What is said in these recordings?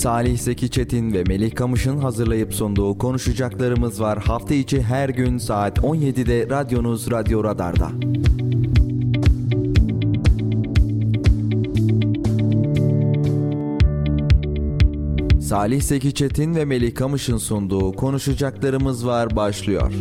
Salih Zeki Çetin ve Melih Kamış'ın hazırlayıp sunduğu konuşacaklarımız var. Hafta içi her gün saat 17'de radyonuz Radyo Radar'da. Salih Zeki Çetin ve Melih Kamış'ın sunduğu konuşacaklarımız var başlıyor.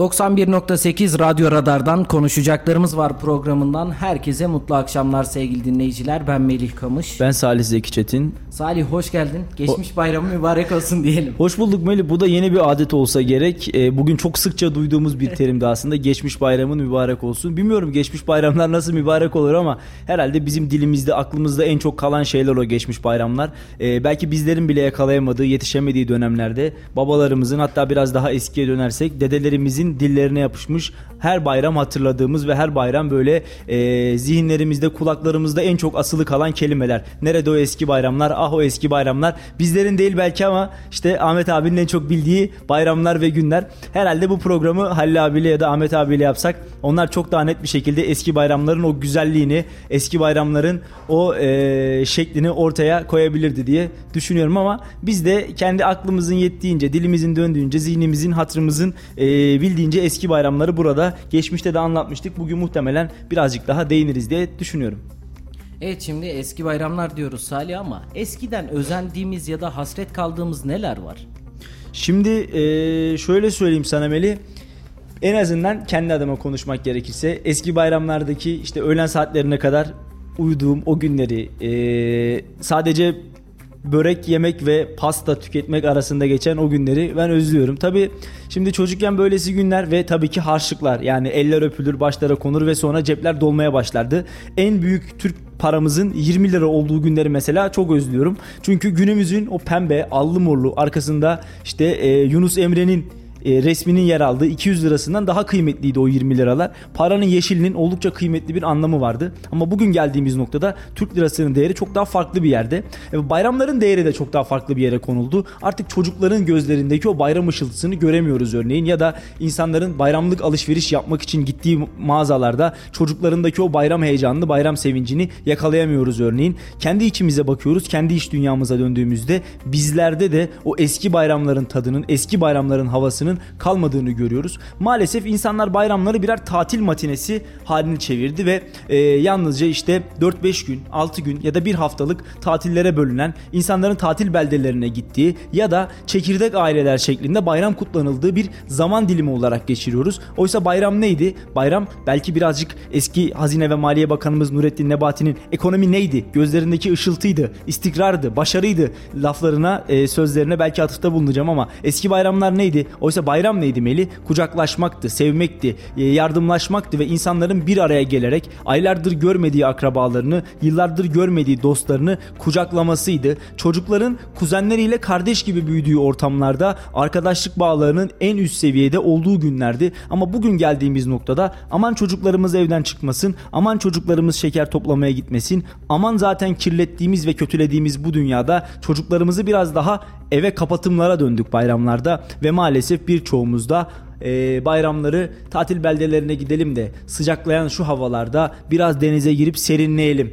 91.8 Radyo Radar'dan konuşacaklarımız var programından. Herkese mutlu akşamlar sevgili dinleyiciler. Ben Melih Kamış. Ben Salih Zeki Çetin. Salih hoş geldin. Geçmiş bayramı mübarek olsun diyelim. Hoş bulduk Melih. Bu da yeni bir adet olsa gerek. E, bugün çok sıkça duyduğumuz bir terimdi aslında. Geçmiş bayramın mübarek olsun. Bilmiyorum geçmiş bayramlar nasıl mübarek olur ama herhalde bizim dilimizde, aklımızda en çok kalan şeyler o geçmiş bayramlar. E, belki bizlerin bile yakalayamadığı, yetişemediği dönemlerde babalarımızın hatta biraz daha eskiye dönersek dedelerimizin dillerine yapışmış her bayram hatırladığımız ve her bayram böyle e, zihinlerimizde, kulaklarımızda en çok asılı kalan kelimeler. Nerede o eski bayramlar? Ah o eski bayramlar. Bizlerin değil belki ama işte Ahmet abinin en çok bildiği bayramlar ve günler. Herhalde bu programı Halil abiyle ya da Ahmet abiyle yapsak onlar çok daha net bir şekilde eski bayramların o güzelliğini, eski bayramların o e, şeklini ortaya koyabilirdi diye düşünüyorum ama biz de kendi aklımızın yettiğince, dilimizin döndüğünce, zihnimizin, hatırımızın e, bildiğince eski bayramları burada geçmişte de anlatmıştık. Bugün muhtemelen birazcık daha değiniriz diye düşünüyorum. Evet şimdi eski bayramlar diyoruz Salih ama eskiden özendiğimiz ya da hasret kaldığımız neler var? Şimdi e, şöyle söyleyeyim sana Meli. En azından kendi adıma konuşmak gerekirse eski bayramlardaki işte öğlen saatlerine kadar uyuduğum o günleri e, sadece börek yemek ve pasta tüketmek arasında geçen o günleri ben özlüyorum. Tabi şimdi çocukken böylesi günler ve tabii ki harçlıklar yani eller öpülür başlara konur ve sonra cepler dolmaya başlardı. En büyük Türk paramızın 20 lira olduğu günleri mesela çok özlüyorum. Çünkü günümüzün o pembe allı morlu arkasında işte e, Yunus Emre'nin e, resminin yer aldığı 200 lirasından daha kıymetliydi o 20 liralar. Paranın yeşilinin oldukça kıymetli bir anlamı vardı. Ama bugün geldiğimiz noktada Türk lirasının değeri çok daha farklı bir yerde. E, bayramların değeri de çok daha farklı bir yere konuldu. Artık çocukların gözlerindeki o bayram ışıltısını göremiyoruz örneğin ya da insanların bayramlık alışveriş yapmak için gittiği mağazalarda çocuklarındaki o bayram heyecanını, bayram sevincini yakalayamıyoruz örneğin. Kendi içimize bakıyoruz, kendi iç dünyamıza döndüğümüzde bizlerde de o eski bayramların tadının, eski bayramların havasının imkanının kalmadığını görüyoruz. Maalesef insanlar bayramları birer tatil matinesi halini çevirdi ve e, yalnızca işte 4-5 gün, 6 gün ya da bir haftalık tatillere bölünen insanların tatil beldelerine gittiği ya da çekirdek aileler şeklinde bayram kutlanıldığı bir zaman dilimi olarak geçiriyoruz. Oysa bayram neydi? Bayram belki birazcık eski Hazine ve Maliye Bakanımız Nurettin Nebati'nin ekonomi neydi? Gözlerindeki ışıltıydı, istikrardı, başarıydı laflarına, e, sözlerine belki atıfta bulunacağım ama eski bayramlar neydi? Oysa Oysa bayram neydi Meli? Kucaklaşmaktı, sevmekti, e, yardımlaşmaktı ve insanların bir araya gelerek aylardır görmediği akrabalarını, yıllardır görmediği dostlarını kucaklamasıydı. Çocukların kuzenleriyle kardeş gibi büyüdüğü ortamlarda arkadaşlık bağlarının en üst seviyede olduğu günlerdi. Ama bugün geldiğimiz noktada aman çocuklarımız evden çıkmasın, aman çocuklarımız şeker toplamaya gitmesin, aman zaten kirlettiğimiz ve kötülediğimiz bu dünyada çocuklarımızı biraz daha eve kapatımlara döndük bayramlarda ve maalesef birçoğumuz da e, bayramları tatil beldelerine gidelim de sıcaklayan şu havalarda biraz denize girip serinleyelim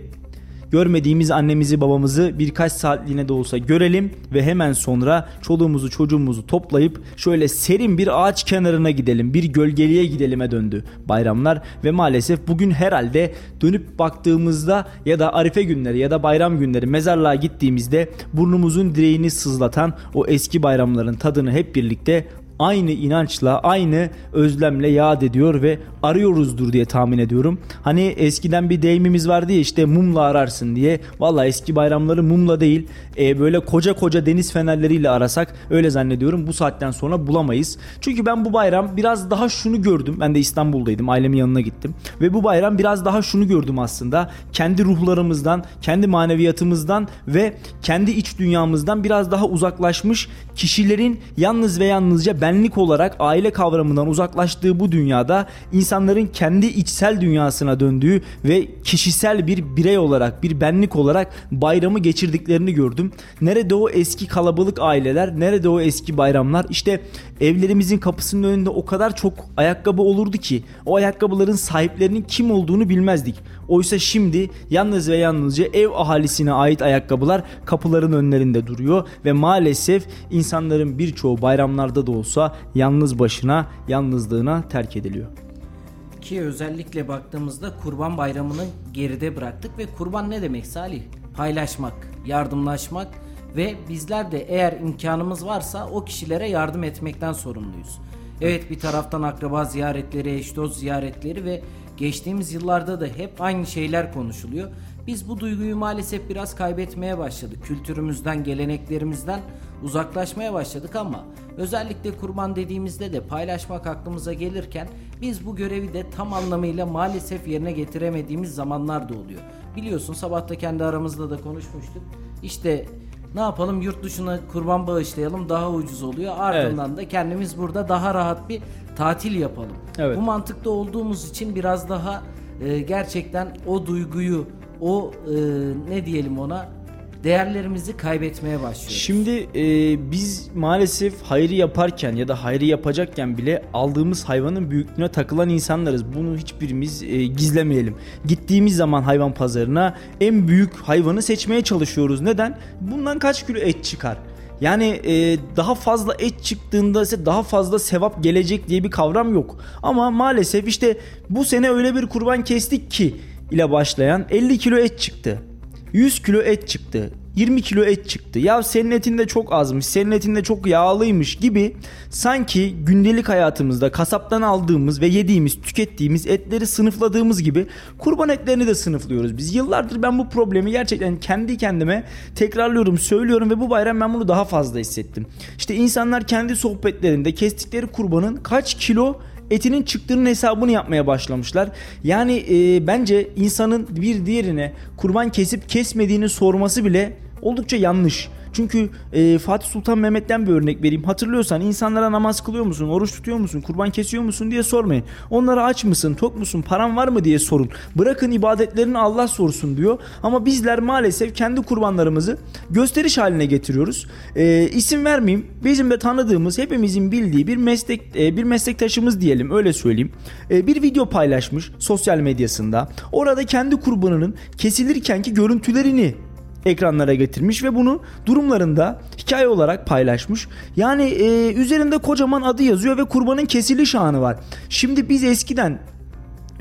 görmediğimiz annemizi babamızı birkaç saatliğine de olsa görelim ve hemen sonra çoluğumuzu çocuğumuzu toplayıp şöyle serin bir ağaç kenarına gidelim bir gölgeliğe gidelime döndü bayramlar. Ve maalesef bugün herhalde dönüp baktığımızda ya da arife günleri ya da bayram günleri mezarlığa gittiğimizde burnumuzun direğini sızlatan o eski bayramların tadını hep birlikte aynı inançla, aynı özlemle yad ediyor ve arıyoruzdur diye tahmin ediyorum. Hani eskiden bir deyimimiz vardı ya işte mumla ararsın diye. Valla eski bayramları mumla değil e, böyle koca koca deniz fenerleriyle arasak öyle zannediyorum bu saatten sonra bulamayız. Çünkü ben bu bayram biraz daha şunu gördüm. Ben de İstanbul'daydım ailemin yanına gittim. Ve bu bayram biraz daha şunu gördüm aslında. Kendi ruhlarımızdan, kendi maneviyatımızdan ve kendi iç dünyamızdan biraz daha uzaklaşmış kişilerin yalnız ve yalnızca ben benlik olarak aile kavramından uzaklaştığı bu dünyada insanların kendi içsel dünyasına döndüğü ve kişisel bir birey olarak, bir benlik olarak bayramı geçirdiklerini gördüm. Nerede o eski kalabalık aileler, nerede o eski bayramlar? İşte evlerimizin kapısının önünde o kadar çok ayakkabı olurdu ki o ayakkabıların sahiplerinin kim olduğunu bilmezdik. Oysa şimdi yalnız ve yalnızca ev ahalisine ait ayakkabılar kapıların önlerinde duruyor ve maalesef insanların birçoğu bayramlarda da olsa yalnız başına, yalnızlığına terk ediliyor. Ki özellikle baktığımızda Kurban Bayramı'nı geride bıraktık ve kurban ne demek Salih? Paylaşmak, yardımlaşmak ve bizler de eğer imkanımız varsa o kişilere yardım etmekten sorumluyuz. Evet bir taraftan akraba ziyaretleri, eş dost ziyaretleri ve geçtiğimiz yıllarda da hep aynı şeyler konuşuluyor. Biz bu duyguyu maalesef biraz kaybetmeye başladık. Kültürümüzden, geleneklerimizden uzaklaşmaya başladık ama özellikle kurban dediğimizde de paylaşmak aklımıza gelirken biz bu görevi de tam anlamıyla maalesef yerine getiremediğimiz zamanlar da oluyor. Biliyorsun sabah da kendi aramızda da konuşmuştuk. İşte ne yapalım yurt dışına kurban bağışlayalım daha ucuz oluyor. Ardından da kendimiz burada daha rahat bir tatil yapalım. Evet. Bu mantıkta olduğumuz için biraz daha e, gerçekten o duyguyu, o e, ne diyelim ona değerlerimizi kaybetmeye başlıyoruz. Şimdi e, biz maalesef hayrı yaparken ya da hayrı yapacakken bile aldığımız hayvanın büyüklüğüne takılan insanlarız. Bunu hiçbirimiz e, gizlemeyelim. Gittiğimiz zaman hayvan pazarına en büyük hayvanı seçmeye çalışıyoruz. Neden? Bundan kaç kilo et çıkar? Yani e, daha fazla et çıktığında ise daha fazla sevap gelecek diye bir kavram yok. Ama maalesef işte bu sene öyle bir kurban kestik ki ile başlayan 50 kilo et çıktı. 100 kilo et çıktı. 20 kilo et çıktı. Ya senin etin de çok azmış, senin etin de çok yağlıymış gibi sanki gündelik hayatımızda kasaptan aldığımız ve yediğimiz, tükettiğimiz etleri sınıfladığımız gibi kurban etlerini de sınıflıyoruz. Biz yıllardır ben bu problemi gerçekten kendi kendime tekrarlıyorum, söylüyorum ve bu bayram ben bunu daha fazla hissettim. İşte insanlar kendi sohbetlerinde kestikleri kurbanın kaç kilo etinin çıktığının hesabını yapmaya başlamışlar. Yani e, bence insanın bir diğerine kurban kesip kesmediğini sorması bile oldukça yanlış. Çünkü e, Fatih Sultan Mehmet'ten bir örnek vereyim. Hatırlıyorsan insanlara namaz kılıyor musun, oruç tutuyor musun, kurban kesiyor musun diye sormayın. Onlara aç mısın, tok musun, paran var mı diye sorun. Bırakın ibadetlerini Allah sorsun diyor. Ama bizler maalesef kendi kurbanlarımızı gösteriş haline getiriyoruz. E, isim vermeyeyim. Bizim de tanıdığımız, hepimizin bildiği bir meslek e, bir meslektaşımız diyelim öyle söyleyeyim. E, bir video paylaşmış sosyal medyasında. Orada kendi kurbanının kesilirkenki görüntülerini ekranlara getirmiş ve bunu durumlarında hikaye olarak paylaşmış. Yani e, üzerinde kocaman adı yazıyor ve kurbanın kesiliş anı var. Şimdi biz eskiden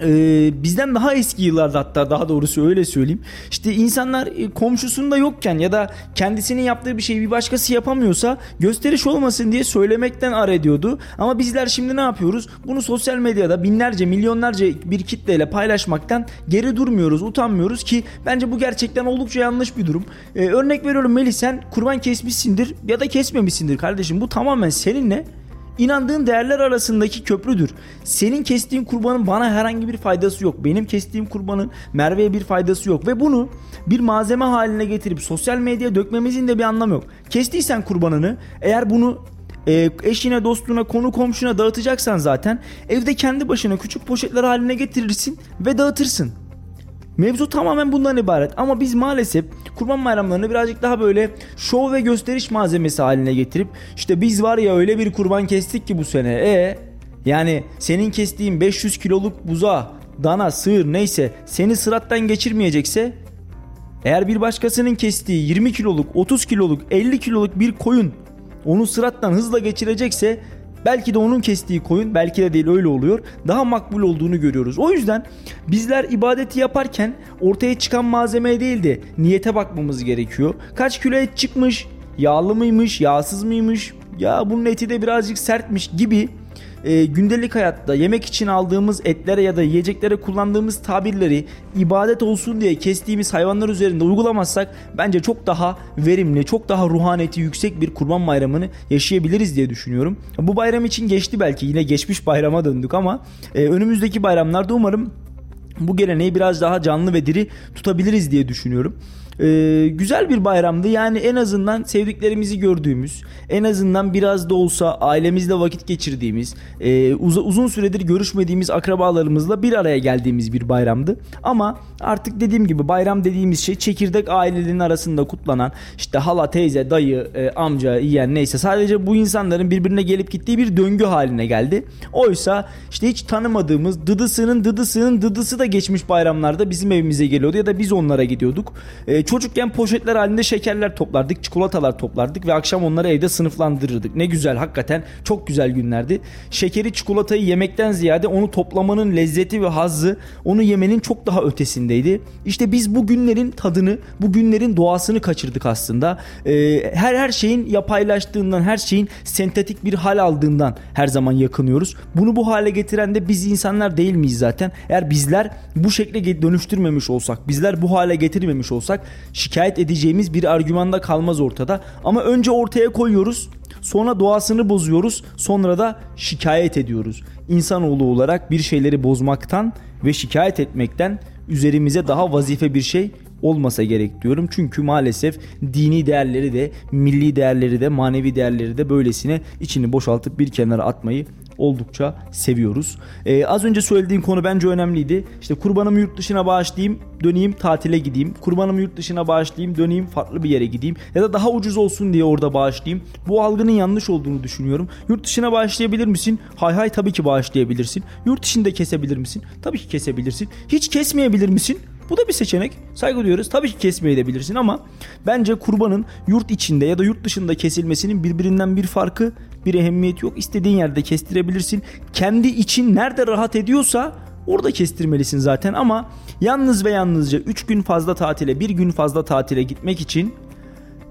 ee, bizden daha eski yıllarda hatta daha doğrusu öyle söyleyeyim. İşte insanlar e, komşusunda yokken ya da kendisinin yaptığı bir şeyi bir başkası yapamıyorsa gösteriş olmasın diye söylemekten ar ediyordu. Ama bizler şimdi ne yapıyoruz? Bunu sosyal medyada binlerce milyonlarca bir kitleyle paylaşmaktan geri durmuyoruz, utanmıyoruz ki bence bu gerçekten oldukça yanlış bir durum. Ee, örnek veriyorum Melih sen kurban kesmişsindir ya da kesmemişsindir kardeşim. Bu tamamen seninle İnandığın değerler arasındaki köprüdür. Senin kestiğin kurbanın bana herhangi bir faydası yok. Benim kestiğim kurbanın Merve'ye bir faydası yok. Ve bunu bir malzeme haline getirip sosyal medyaya dökmemizin de bir anlamı yok. Kestiysen kurbanını eğer bunu e, eşine, dostuna, konu komşuna dağıtacaksan zaten evde kendi başına küçük poşetler haline getirirsin ve dağıtırsın. Mevzu tamamen bundan ibaret ama biz maalesef kurban bayramlarını birazcık daha böyle şov ve gösteriş malzemesi haline getirip işte biz var ya öyle bir kurban kestik ki bu sene. E yani senin kestiğin 500 kiloluk buza, dana, sığır neyse seni sırattan geçirmeyecekse eğer bir başkasının kestiği 20 kiloluk, 30 kiloluk, 50 kiloluk bir koyun onu sırattan hızla geçirecekse Belki de onun kestiği koyun belki de değil öyle oluyor. Daha makbul olduğunu görüyoruz. O yüzden bizler ibadeti yaparken ortaya çıkan malzemeye değil de niyete bakmamız gerekiyor. Kaç kilo et çıkmış? Yağlı mıymış? Yağsız mıymış? Ya bunun eti de birazcık sertmiş gibi e, gündelik hayatta yemek için aldığımız etlere ya da yiyeceklere kullandığımız tabirleri ibadet olsun diye kestiğimiz hayvanlar üzerinde uygulamazsak bence çok daha verimli, çok daha ruhaniyeti yüksek bir kurban bayramını yaşayabiliriz diye düşünüyorum. Bu bayram için geçti belki yine geçmiş bayrama döndük ama e, önümüzdeki bayramlarda umarım bu geleneği biraz daha canlı ve diri tutabiliriz diye düşünüyorum. Ee, güzel bir bayramdı. Yani en azından sevdiklerimizi gördüğümüz, en azından biraz da olsa ailemizle vakit geçirdiğimiz, e, uz- uzun süredir görüşmediğimiz akrabalarımızla bir araya geldiğimiz bir bayramdı. Ama artık dediğim gibi bayram dediğimiz şey çekirdek ailelerin arasında kutlanan işte hala, teyze, dayı, e, amca, yeğen neyse sadece bu insanların birbirine gelip gittiği bir döngü haline geldi. Oysa işte hiç tanımadığımız dıdısının dıdısının dıdısı da geçmiş bayramlarda bizim evimize geliyordu ya da biz onlara gidiyorduk. E, çocukken poşetler halinde şekerler toplardık, çikolatalar toplardık ve akşam onları evde sınıflandırırdık. Ne güzel hakikaten çok güzel günlerdi. Şekeri çikolatayı yemekten ziyade onu toplamanın lezzeti ve hazzı onu yemenin çok daha ötesindeydi. İşte biz bu günlerin tadını, bu günlerin doğasını kaçırdık aslında. E, her her şeyin yapaylaştığından, her şeyin sentetik bir hal aldığından her zaman yakınıyoruz. Bunu bu hale getiren de biz insanlar değil miyiz zaten? Eğer bizler bu şekle dönüştürmemiş olsak, bizler bu hale getirmemiş olsak şikayet edeceğimiz bir argümanda kalmaz ortada. Ama önce ortaya koyuyoruz, sonra doğasını bozuyoruz, sonra da şikayet ediyoruz. İnsanoğlu olarak bir şeyleri bozmaktan ve şikayet etmekten üzerimize daha vazife bir şey olmasa gerek diyorum. Çünkü maalesef dini değerleri de, milli değerleri de, manevi değerleri de böylesine içini boşaltıp bir kenara atmayı oldukça seviyoruz. Ee, az önce söylediğim konu bence önemliydi. İşte kurbanımı yurt dışına bağışlayayım, döneyim tatile gideyim. Kurbanımı yurt dışına bağışlayayım, döneyim farklı bir yere gideyim. Ya da daha ucuz olsun diye orada bağışlayayım. Bu algının yanlış olduğunu düşünüyorum. Yurt dışına bağışlayabilir misin? Hay hay tabii ki bağışlayabilirsin. Yurt dışında kesebilir misin? Tabii ki kesebilirsin. Hiç kesmeyebilir misin? Bu da bir seçenek. Saygı duyuyoruz. Tabii ki kesmeyebilirsin ama bence kurbanın yurt içinde ya da yurt dışında kesilmesinin birbirinden bir farkı, bir ehemmiyeti yok. İstediğin yerde kestirebilirsin. Kendi için nerede rahat ediyorsa orada kestirmelisin zaten ama yalnız ve yalnızca 3 gün fazla tatile, 1 gün fazla tatile gitmek için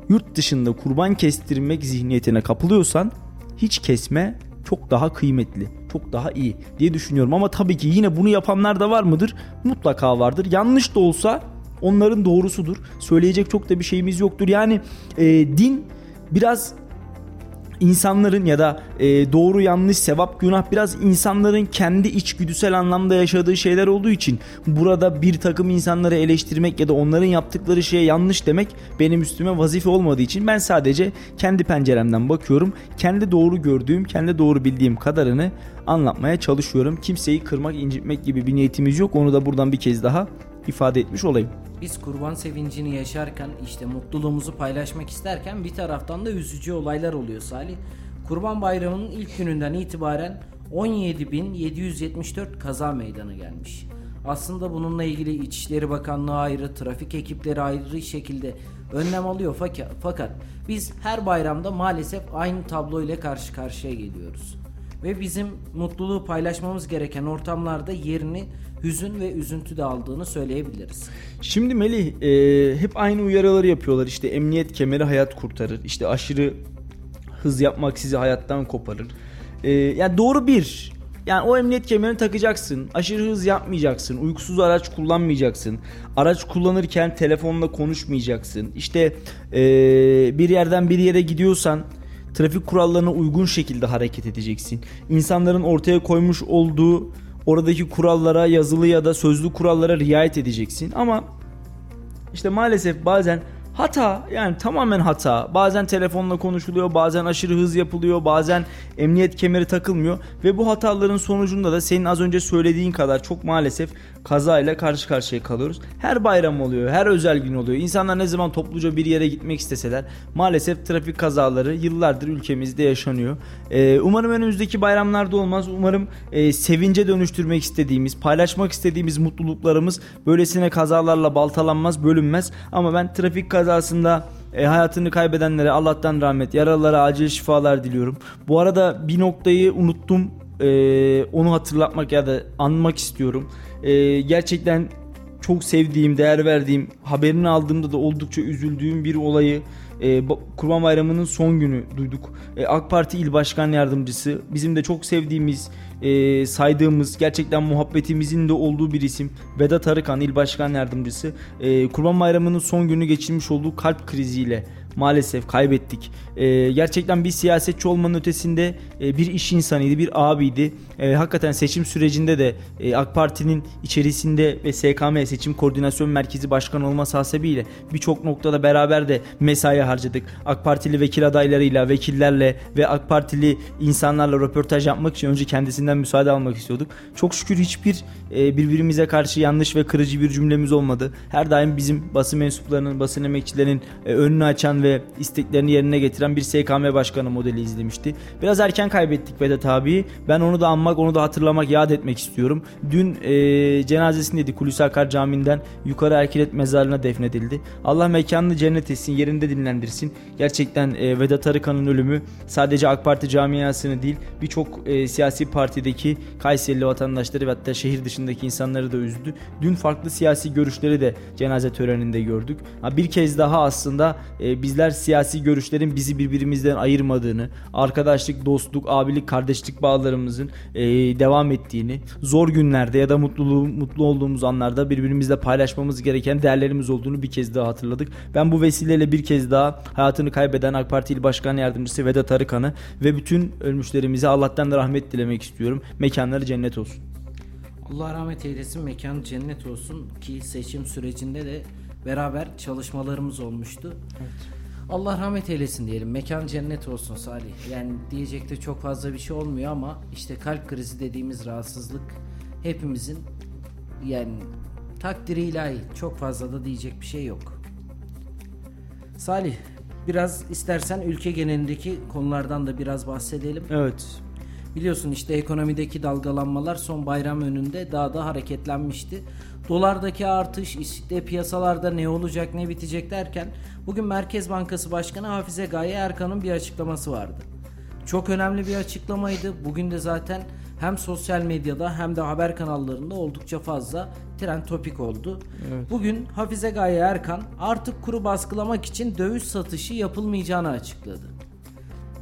yurt dışında kurban kestirmek zihniyetine kapılıyorsan hiç kesme çok daha kıymetli, çok daha iyi diye düşünüyorum. Ama tabii ki yine bunu yapanlar da var mıdır? Mutlaka vardır. Yanlış da olsa onların doğrusudur. Söyleyecek çok da bir şeyimiz yoktur. Yani e, din biraz insanların ya da e, doğru yanlış sevap günah biraz insanların kendi içgüdüsel anlamda yaşadığı şeyler olduğu için burada bir takım insanları eleştirmek ya da onların yaptıkları şeye yanlış demek benim üstüme vazife olmadığı için ben sadece kendi penceremden bakıyorum. Kendi doğru gördüğüm, kendi doğru bildiğim kadarını anlatmaya çalışıyorum. Kimseyi kırmak, incitmek gibi bir niyetimiz yok. Onu da buradan bir kez daha ifade etmiş olayım. Biz kurban sevincini yaşarken işte mutluluğumuzu paylaşmak isterken bir taraftan da üzücü olaylar oluyor Salih. Kurban Bayramı'nın ilk gününden itibaren 17.774 kaza meydana gelmiş. Aslında bununla ilgili İçişleri Bakanlığı ayrı, trafik ekipleri ayrı şekilde önlem alıyor fakat, fakat biz her bayramda maalesef aynı tablo ile karşı karşıya geliyoruz. Ve bizim mutluluğu paylaşmamız gereken ortamlarda yerini hüzün ve üzüntü de aldığını söyleyebiliriz. Şimdi Melih e, hep aynı uyarıları yapıyorlar. İşte emniyet kemeri hayat kurtarır. İşte aşırı hız yapmak sizi hayattan koparır. E, yani doğru bir. Yani o emniyet kemerini takacaksın. Aşırı hız yapmayacaksın. Uykusuz araç kullanmayacaksın. Araç kullanırken telefonla konuşmayacaksın. İşte e, bir yerden bir yere gidiyorsan trafik kurallarına uygun şekilde hareket edeceksin. İnsanların ortaya koymuş olduğu oradaki kurallara yazılı ya da sözlü kurallara riayet edeceksin. Ama işte maalesef bazen hata yani tamamen hata. Bazen telefonla konuşuluyor, bazen aşırı hız yapılıyor, bazen emniyet kemeri takılmıyor ve bu hataların sonucunda da senin az önce söylediğin kadar çok maalesef kazayla karşı karşıya kalıyoruz. Her bayram oluyor, her özel gün oluyor. İnsanlar ne zaman topluca bir yere gitmek isteseler maalesef trafik kazaları yıllardır ülkemizde yaşanıyor. Ee, umarım önümüzdeki bayramlarda olmaz. Umarım e, sevince dönüştürmek istediğimiz, paylaşmak istediğimiz mutluluklarımız böylesine kazalarla baltalanmaz, bölünmez. Ama ben trafik kazasında e, hayatını kaybedenlere Allah'tan rahmet, yaralılara acil şifalar diliyorum. Bu arada bir noktayı unuttum. E, onu hatırlatmak ya da anmak istiyorum. E, gerçekten çok sevdiğim, değer verdiğim, haberini aldığımda da oldukça üzüldüğüm bir olayı e, Kurban Bayramı'nın son günü duyduk. E, AK Parti İl Başkan Yardımcısı bizim de çok sevdiğimiz e, saydığımız gerçekten muhabbetimizin de olduğu bir isim Vedat Arıkan İl Başkan Yardımcısı e, Kurban Bayramı'nın son günü geçirmiş olduğu kalp kriziyle maalesef kaybettik. E, gerçekten bir siyasetçi olmanın ötesinde e, bir iş insanıydı, bir abiydi. E, hakikaten seçim sürecinde de e, AK Parti'nin içerisinde ve SKM Seçim Koordinasyon Merkezi Başkan olması hasebiyle birçok noktada beraber de mesai harcadık. AK Partili vekil adaylarıyla, vekillerle ve AK Partili insanlarla röportaj yapmak için önce kendisinden müsaade almak istiyorduk. Çok şükür hiçbir e, birbirimize karşı yanlış ve kırıcı bir cümlemiz olmadı. Her daim bizim basın mensuplarının, basın emekçilerinin e, önünü açan ve isteklerini yerine getiren bir SKM başkanı modeli izlemişti. Biraz erken kaybettik Vedat abi. Ben onu da anmak, onu da hatırlamak, yad etmek istiyorum. Dün e, cenazesindeydi Hulusi Akar Camii'nden yukarı Erkilet mezarlığına defnedildi. Allah mekanını cennet etsin, yerinde dinlendirsin. Gerçekten e, Vedat Arıkan'ın ölümü sadece AK Parti camiasını değil birçok e, siyasi partideki Kayserili vatandaşları ve hatta şehir dışındaki insanları da üzdü. Dün farklı siyasi görüşleri de cenaze töreninde gördük. Ha, bir kez daha aslında e, bizler siyasi görüşlerin bizi birbirimizden ayırmadığını, arkadaşlık, dostluk, abilik, kardeşlik bağlarımızın e, devam ettiğini, zor günlerde ya da mutluluğu, mutlu olduğumuz anlarda birbirimizle paylaşmamız gereken değerlerimiz olduğunu bir kez daha hatırladık. Ben bu vesileyle bir kez daha hayatını kaybeden AK Parti İl Başkan Yardımcısı Vedat Arıkan'ı ve bütün ölmüşlerimize Allah'tan da rahmet dilemek istiyorum. Mekanları cennet olsun. Allah rahmet eylesin, mekanı cennet olsun ki seçim sürecinde de beraber çalışmalarımız olmuştu. Evet. Allah rahmet eylesin diyelim. Mekan cennet olsun Salih. Yani diyecek de çok fazla bir şey olmuyor ama işte kalp krizi dediğimiz rahatsızlık hepimizin yani takdiri ilahi çok fazla da diyecek bir şey yok. Salih biraz istersen ülke genelindeki konulardan da biraz bahsedelim. Evet. Biliyorsun işte ekonomideki dalgalanmalar son bayram önünde daha da hareketlenmişti. Dolardaki artış, işte piyasalarda ne olacak ne bitecek derken bugün Merkez Bankası Başkanı Hafize Gaye Erkan'ın bir açıklaması vardı. Çok önemli bir açıklamaydı. Bugün de zaten hem sosyal medyada hem de haber kanallarında oldukça fazla trend topik oldu. Evet. Bugün Hafize Gaye Erkan artık kuru baskılamak için döviz satışı yapılmayacağını açıkladı.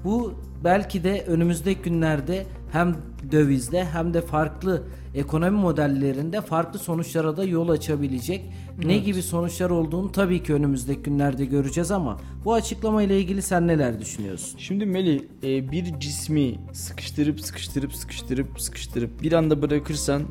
Bu belki de önümüzdeki günlerde hem dövizde hem de farklı ekonomi modellerinde farklı sonuçlara da yol açabilecek. Evet. Ne gibi sonuçlar olduğunu tabii ki önümüzdeki günlerde göreceğiz ama bu açıklama ile ilgili sen neler düşünüyorsun? Şimdi Meli e, bir cismi sıkıştırıp sıkıştırıp sıkıştırıp sıkıştırıp bir anda bırakırsan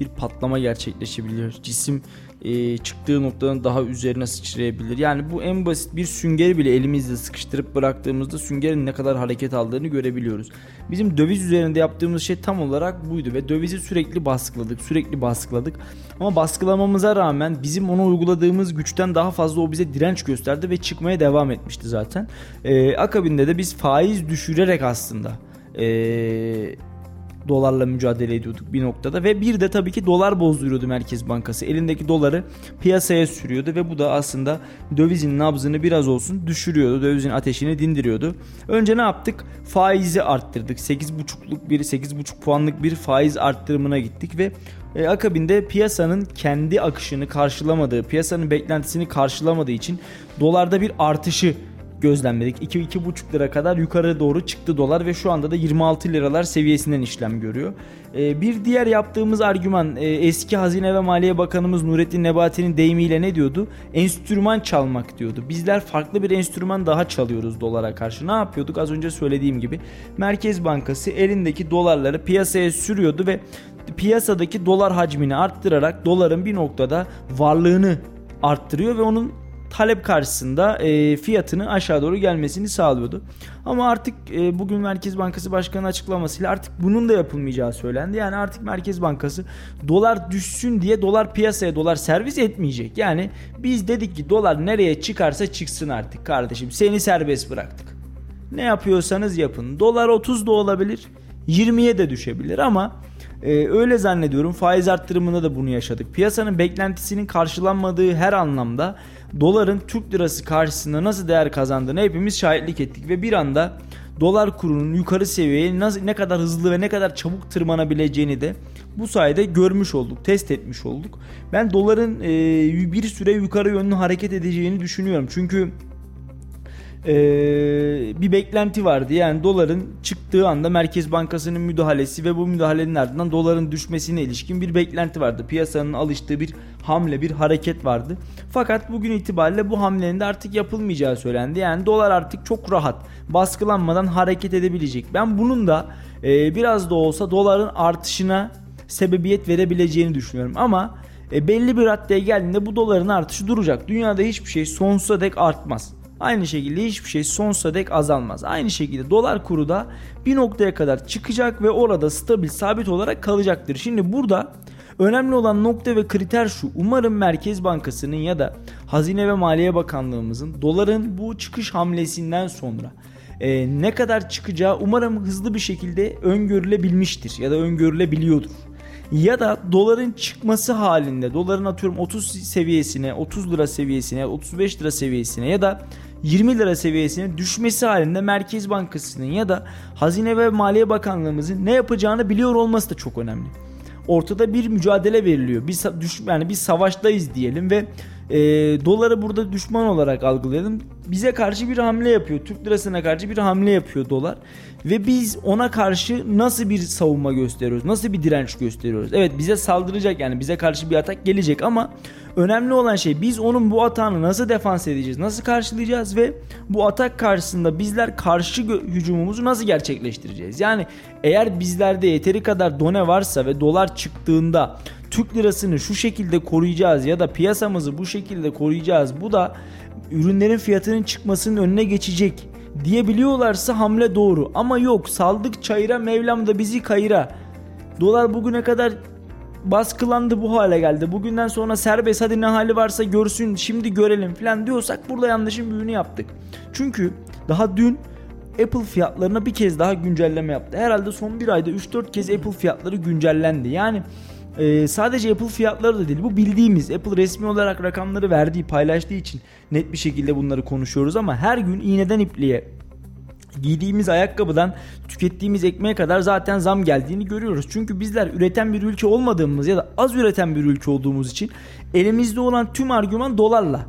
bir patlama gerçekleşebiliyor. Cisim e, çıktığı noktanın daha üzerine sıçrayabilir. Yani bu en basit bir süngeri bile elimizle sıkıştırıp bıraktığımızda süngerin ne kadar hareket aldığını görebiliyoruz. Bizim döviz üzerinde yaptığımız şey tam olarak buydu ve dövizi sürekli baskıladık, sürekli baskıladık. Ama baskılamamıza rağmen bizim onu uyguladığımız güçten daha fazla o bize direnç gösterdi ve çıkmaya devam etmişti zaten. E, akabinde de biz faiz düşürerek aslında eee dolarla mücadele ediyorduk bir noktada ve bir de tabii ki dolar bozduruyordu Merkez Bankası. Elindeki doları piyasaya sürüyordu ve bu da aslında dövizin nabzını biraz olsun düşürüyordu. Dövizin ateşini dindiriyordu. Önce ne yaptık? Faizi arttırdık. 8.5'luk bir 8.5 puanlık bir faiz arttırımına gittik ve e, akabinde piyasanın kendi akışını karşılamadığı, piyasanın beklentisini karşılamadığı için dolarda bir artışı gözlemledik. 2-2,5 lira kadar yukarı doğru çıktı dolar ve şu anda da 26 liralar seviyesinden işlem görüyor. Ee, bir diğer yaptığımız argüman e, eski Hazine ve Maliye Bakanımız Nurettin Nebati'nin deyimiyle ne diyordu? Enstrüman çalmak diyordu. Bizler farklı bir enstrüman daha çalıyoruz dolara karşı. Ne yapıyorduk? Az önce söylediğim gibi Merkez Bankası elindeki dolarları piyasaya sürüyordu ve piyasadaki dolar hacmini arttırarak doların bir noktada varlığını arttırıyor ve onun talep karşısında e, fiyatının aşağı doğru gelmesini sağlıyordu. Ama artık e, bugün Merkez Bankası Başkanı açıklamasıyla artık bunun da yapılmayacağı söylendi. Yani artık Merkez Bankası dolar düşsün diye dolar piyasaya dolar servis etmeyecek. Yani biz dedik ki dolar nereye çıkarsa çıksın artık kardeşim. Seni serbest bıraktık. Ne yapıyorsanız yapın. Dolar 30 da olabilir. 20'ye de düşebilir ama ee, öyle zannediyorum faiz arttırımında da bunu yaşadık. Piyasanın beklentisinin karşılanmadığı her anlamda doların Türk lirası karşısında nasıl değer kazandığını hepimiz şahitlik ettik ve bir anda dolar kurunun yukarı seviyeye ne kadar hızlı ve ne kadar çabuk tırmanabileceğini de bu sayede görmüş olduk, test etmiş olduk. Ben doların bir süre yukarı yönlü hareket edeceğini düşünüyorum. Çünkü e, bir beklenti vardı. Yani doların çıktığı anda Merkez Bankası'nın müdahalesi ve bu müdahalenin ardından doların düşmesine ilişkin bir beklenti vardı. Piyasanın alıştığı bir hamle, bir hareket vardı. Fakat bugün itibariyle bu hamlenin de artık yapılmayacağı söylendi. Yani dolar artık çok rahat, baskılanmadan hareket edebilecek. Ben bunun da e, biraz da olsa doların artışına sebebiyet verebileceğini düşünüyorum. Ama e, belli bir raddeye geldiğinde bu doların artışı duracak. Dünyada hiçbir şey sonsuza dek artmaz. Aynı şekilde hiçbir şey sonsuza dek azalmaz. Aynı şekilde dolar kuru da bir noktaya kadar çıkacak ve orada stabil sabit olarak kalacaktır. Şimdi burada önemli olan nokta ve kriter şu. Umarım Merkez Bankası'nın ya da Hazine ve Maliye Bakanlığımızın doların bu çıkış hamlesinden sonra e, ne kadar çıkacağı umarım hızlı bir şekilde öngörülebilmiştir ya da öngörülebiliyordur ya da doların çıkması halinde doların atıyorum 30 seviyesine 30 lira seviyesine 35 lira seviyesine ya da 20 lira seviyesine düşmesi halinde Merkez Bankası'nın ya da Hazine ve Maliye Bakanlığımızın ne yapacağını biliyor olması da çok önemli. Ortada bir mücadele veriliyor. Bir düş yani bir savaştayız diyelim ve e, doları burada düşman olarak algılayalım. Bize karşı bir hamle yapıyor. Türk lirasına karşı bir hamle yapıyor dolar. Ve biz ona karşı nasıl bir savunma gösteriyoruz? Nasıl bir direnç gösteriyoruz? Evet bize saldıracak yani bize karşı bir atak gelecek ama önemli olan şey biz onun bu atağını nasıl defans edeceğiz? Nasıl karşılayacağız ve bu atak karşısında bizler karşı hücumumuzu nasıl gerçekleştireceğiz? Yani eğer bizlerde yeteri kadar done varsa ve dolar çıktığında Türk lirasını şu şekilde koruyacağız ya da piyasamızı bu şekilde koruyacağız. Bu da ürünlerin fiyatının çıkmasının önüne geçecek diyebiliyorlarsa hamle doğru. Ama yok saldık çayıra Mevlam da bizi kayıra. Dolar bugüne kadar baskılandı bu hale geldi. Bugünden sonra serbest hadi ne hali varsa görsün şimdi görelim falan diyorsak burada yanlışın büyüğünü yaptık. Çünkü daha dün Apple fiyatlarına bir kez daha güncelleme yaptı. Herhalde son bir ayda 3-4 kez Apple fiyatları güncellendi. Yani e, sadece Apple fiyatları da değil. Bu bildiğimiz Apple resmi olarak rakamları verdiği, paylaştığı için net bir şekilde bunları konuşuyoruz ama her gün iğneden ipliğe giydiğimiz ayakkabıdan tükettiğimiz ekmeğe kadar zaten zam geldiğini görüyoruz. Çünkü bizler üreten bir ülke olmadığımız ya da az üreten bir ülke olduğumuz için elimizde olan tüm argüman dolarla.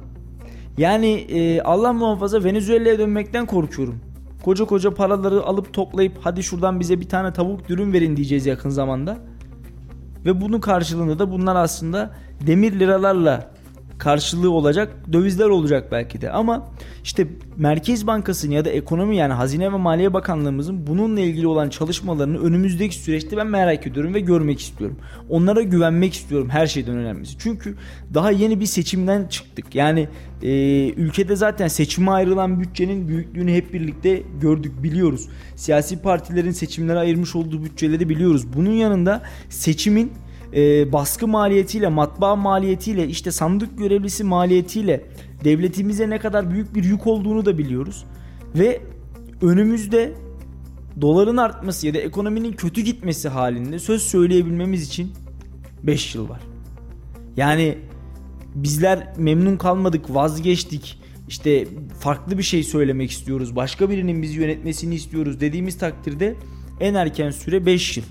Yani e, Allah muhafaza Venezuela'ya dönmekten korkuyorum. Koca koca paraları alıp toplayıp hadi şuradan bize bir tane tavuk dürüm verin diyeceğiz yakın zamanda. Ve bunun karşılığında da bunlar aslında demir liralarla karşılığı olacak dövizler olacak belki de ama işte Merkez Bankası'nın ya da ekonomi yani Hazine ve Maliye Bakanlığımızın bununla ilgili olan çalışmalarını önümüzdeki süreçte ben merak ediyorum ve görmek istiyorum. Onlara güvenmek istiyorum her şeyden önemlisi. Çünkü daha yeni bir seçimden çıktık. Yani e, ülkede zaten seçime ayrılan bütçenin büyüklüğünü hep birlikte gördük biliyoruz. Siyasi partilerin seçimlere ayırmış olduğu bütçeleri biliyoruz. Bunun yanında seçimin e, baskı maliyetiyle, matbaa maliyetiyle, işte sandık görevlisi maliyetiyle devletimize ne kadar büyük bir yük olduğunu da biliyoruz. Ve önümüzde doların artması ya da ekonominin kötü gitmesi halinde söz söyleyebilmemiz için 5 yıl var. Yani bizler memnun kalmadık, vazgeçtik. İşte farklı bir şey söylemek istiyoruz. Başka birinin bizi yönetmesini istiyoruz dediğimiz takdirde en erken süre 5 yıl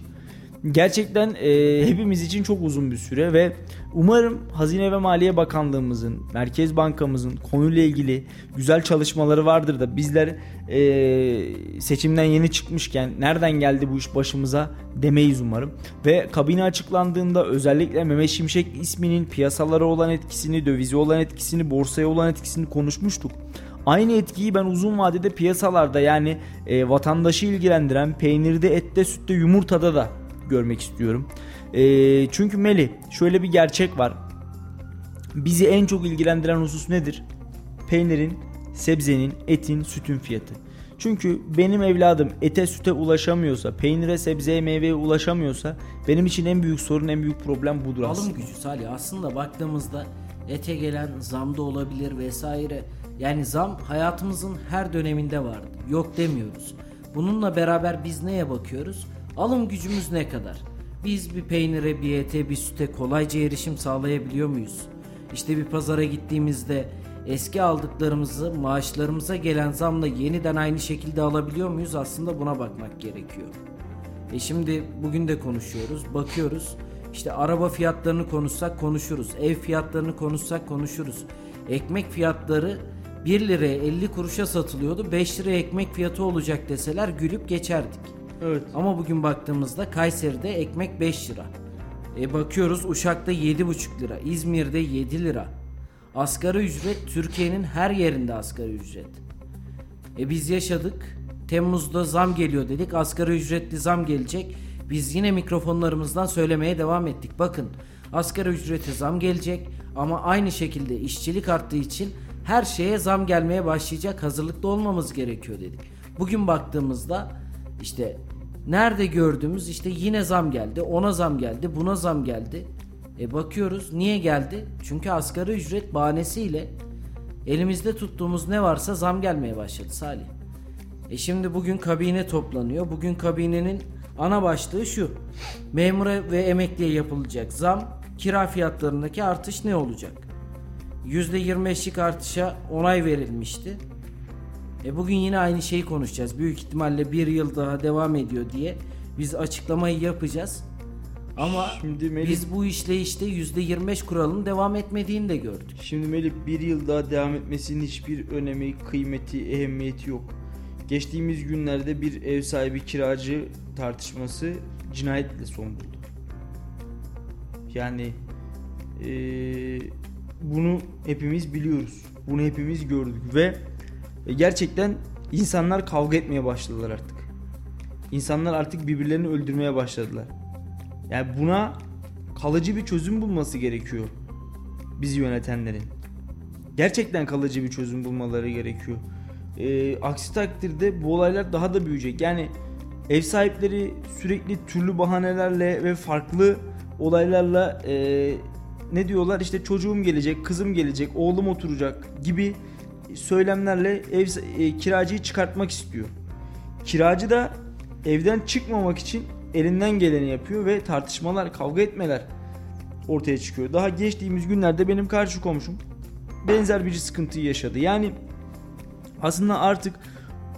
gerçekten e, hepimiz için çok uzun bir süre ve umarım Hazine ve Maliye Bakanlığımızın, Merkez Bankamızın konuyla ilgili güzel çalışmaları vardır da bizler e, seçimden yeni çıkmışken nereden geldi bu iş başımıza demeyiz umarım. Ve kabine açıklandığında özellikle Mehmet Şimşek isminin piyasalara olan etkisini, dövize olan etkisini, borsaya olan etkisini konuşmuştuk. Aynı etkiyi ben uzun vadede piyasalarda yani e, vatandaşı ilgilendiren peynirde, ette, sütte, yumurtada da görmek istiyorum. E, çünkü Meli şöyle bir gerçek var. Bizi en çok ilgilendiren husus nedir? Peynirin, sebzenin, etin, sütün fiyatı. Çünkü benim evladım ete süte ulaşamıyorsa, peynire, sebzeye, meyveye ulaşamıyorsa benim için en büyük sorun, en büyük problem budur aslında. Alım gücü Salih. Aslında baktığımızda ete gelen zam da olabilir vesaire. Yani zam hayatımızın her döneminde vardı. Yok demiyoruz. Bununla beraber biz neye bakıyoruz? Alım gücümüz ne kadar? Biz bir peynire, bir ete, bir süte kolayca erişim sağlayabiliyor muyuz? İşte bir pazara gittiğimizde eski aldıklarımızı maaşlarımıza gelen zamla yeniden aynı şekilde alabiliyor muyuz? Aslında buna bakmak gerekiyor. E şimdi bugün de konuşuyoruz, bakıyoruz. İşte araba fiyatlarını konuşsak konuşuruz. Ev fiyatlarını konuşsak konuşuruz. Ekmek fiyatları 1 liraya 50 kuruşa satılıyordu. 5 liraya ekmek fiyatı olacak deseler gülüp geçerdik. Evet. Ama bugün baktığımızda Kayseri'de ekmek 5 lira. E bakıyoruz Uşak'ta 7,5 lira, İzmir'de 7 lira. Asgari ücret Türkiye'nin her yerinde asgari ücret. E biz yaşadık. Temmuz'da zam geliyor dedik. Asgari ücretli zam gelecek. Biz yine mikrofonlarımızdan söylemeye devam ettik. Bakın asgari ücrete zam gelecek ama aynı şekilde işçilik arttığı için her şeye zam gelmeye başlayacak. Hazırlıklı olmamız gerekiyor dedik. Bugün baktığımızda işte nerede gördüğümüz işte yine zam geldi, ona zam geldi, buna zam geldi. E bakıyoruz niye geldi? Çünkü asgari ücret bahanesiyle elimizde tuttuğumuz ne varsa zam gelmeye başladı Salih. E şimdi bugün kabine toplanıyor. Bugün kabinenin ana başlığı şu. Memura ve emekliye yapılacak zam, kira fiyatlarındaki artış ne olacak? %25'lik artışa onay verilmişti. E bugün yine aynı şeyi konuşacağız. Büyük ihtimalle bir yıl daha devam ediyor diye biz açıklamayı yapacağız. Ama Şimdi Melih- biz bu işleyişte %25 kuralının devam etmediğini de gördük. Şimdi Melih bir yıl daha devam etmesinin hiçbir önemi, kıymeti, ehemmiyeti yok. Geçtiğimiz günlerde bir ev sahibi kiracı tartışması cinayetle son buldu. Yani eee, bunu hepimiz biliyoruz. Bunu hepimiz gördük ve gerçekten insanlar kavga etmeye başladılar artık. İnsanlar artık birbirlerini öldürmeye başladılar. Yani buna kalıcı bir çözüm bulması gerekiyor bizi yönetenlerin. Gerçekten kalıcı bir çözüm bulmaları gerekiyor. Ee, aksi takdirde bu olaylar daha da büyüyecek. Yani ev sahipleri sürekli türlü bahanelerle ve farklı olaylarla e, ne diyorlar işte çocuğum gelecek, kızım gelecek, oğlum oturacak gibi söylemlerle ev e, kiracıyı çıkartmak istiyor. Kiracı da evden çıkmamak için elinden geleni yapıyor ve tartışmalar, kavga etmeler ortaya çıkıyor. Daha geçtiğimiz günlerde benim karşı komşum benzer bir sıkıntıyı yaşadı. Yani aslında artık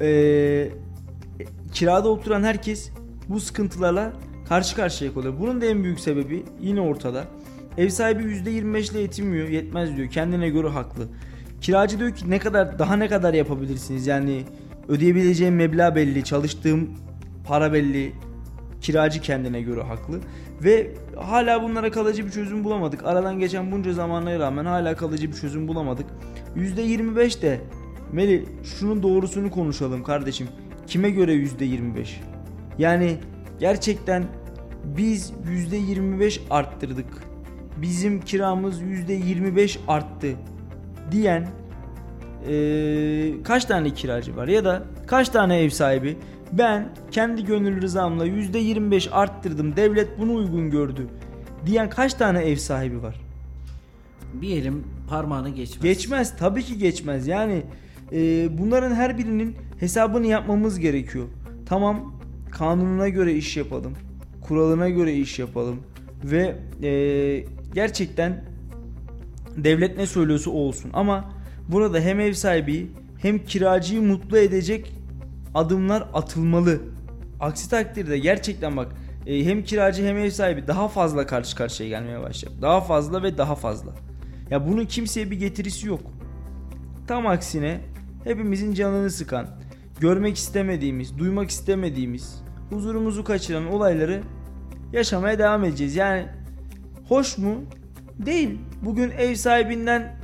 eee, kirada oturan herkes bu sıkıntılarla karşı karşıya kalıyor. Bunun da en büyük sebebi yine ortada. Ev sahibi %25 ile yetinmiyor, yetmez diyor. Kendine göre haklı. Kiracı diyor ki ne kadar daha ne kadar yapabilirsiniz? Yani ödeyebileceğim meblağ belli, çalıştığım para belli. Kiracı kendine göre haklı ve hala bunlara kalıcı bir çözüm bulamadık. Aradan geçen bunca zamana rağmen hala kalıcı bir çözüm bulamadık. %25 de Meli şunun doğrusunu konuşalım kardeşim. Kime göre %25? Yani gerçekten biz %25 arttırdık. Bizim kiramız %25 arttı diyen eee, kaç tane kiracı var ya da kaç tane ev sahibi ben kendi gönül rızamla %25 arttırdım devlet bunu uygun gördü diyen kaç tane ev sahibi var? Bir elim parmağını geçmez. Geçmez tabii ki geçmez yani e, bunların her birinin hesabını yapmamız gerekiyor. Tamam kanununa göre iş yapalım, kuralına göre iş yapalım ve e, gerçekten devlet ne söylüyorsa olsun. Ama burada hem ev sahibi hem kiracıyı mutlu edecek adımlar atılmalı. Aksi takdirde gerçekten bak e, hem kiracı hem ev sahibi daha fazla karşı karşıya gelmeye başlayacak. Daha fazla ve daha fazla. Ya bunun kimseye bir getirisi yok. Tam aksine hepimizin canını sıkan, görmek istemediğimiz, duymak istemediğimiz, huzurumuzu kaçıran olayları yaşamaya devam edeceğiz. Yani hoş mu? Değil. Bugün ev sahibinden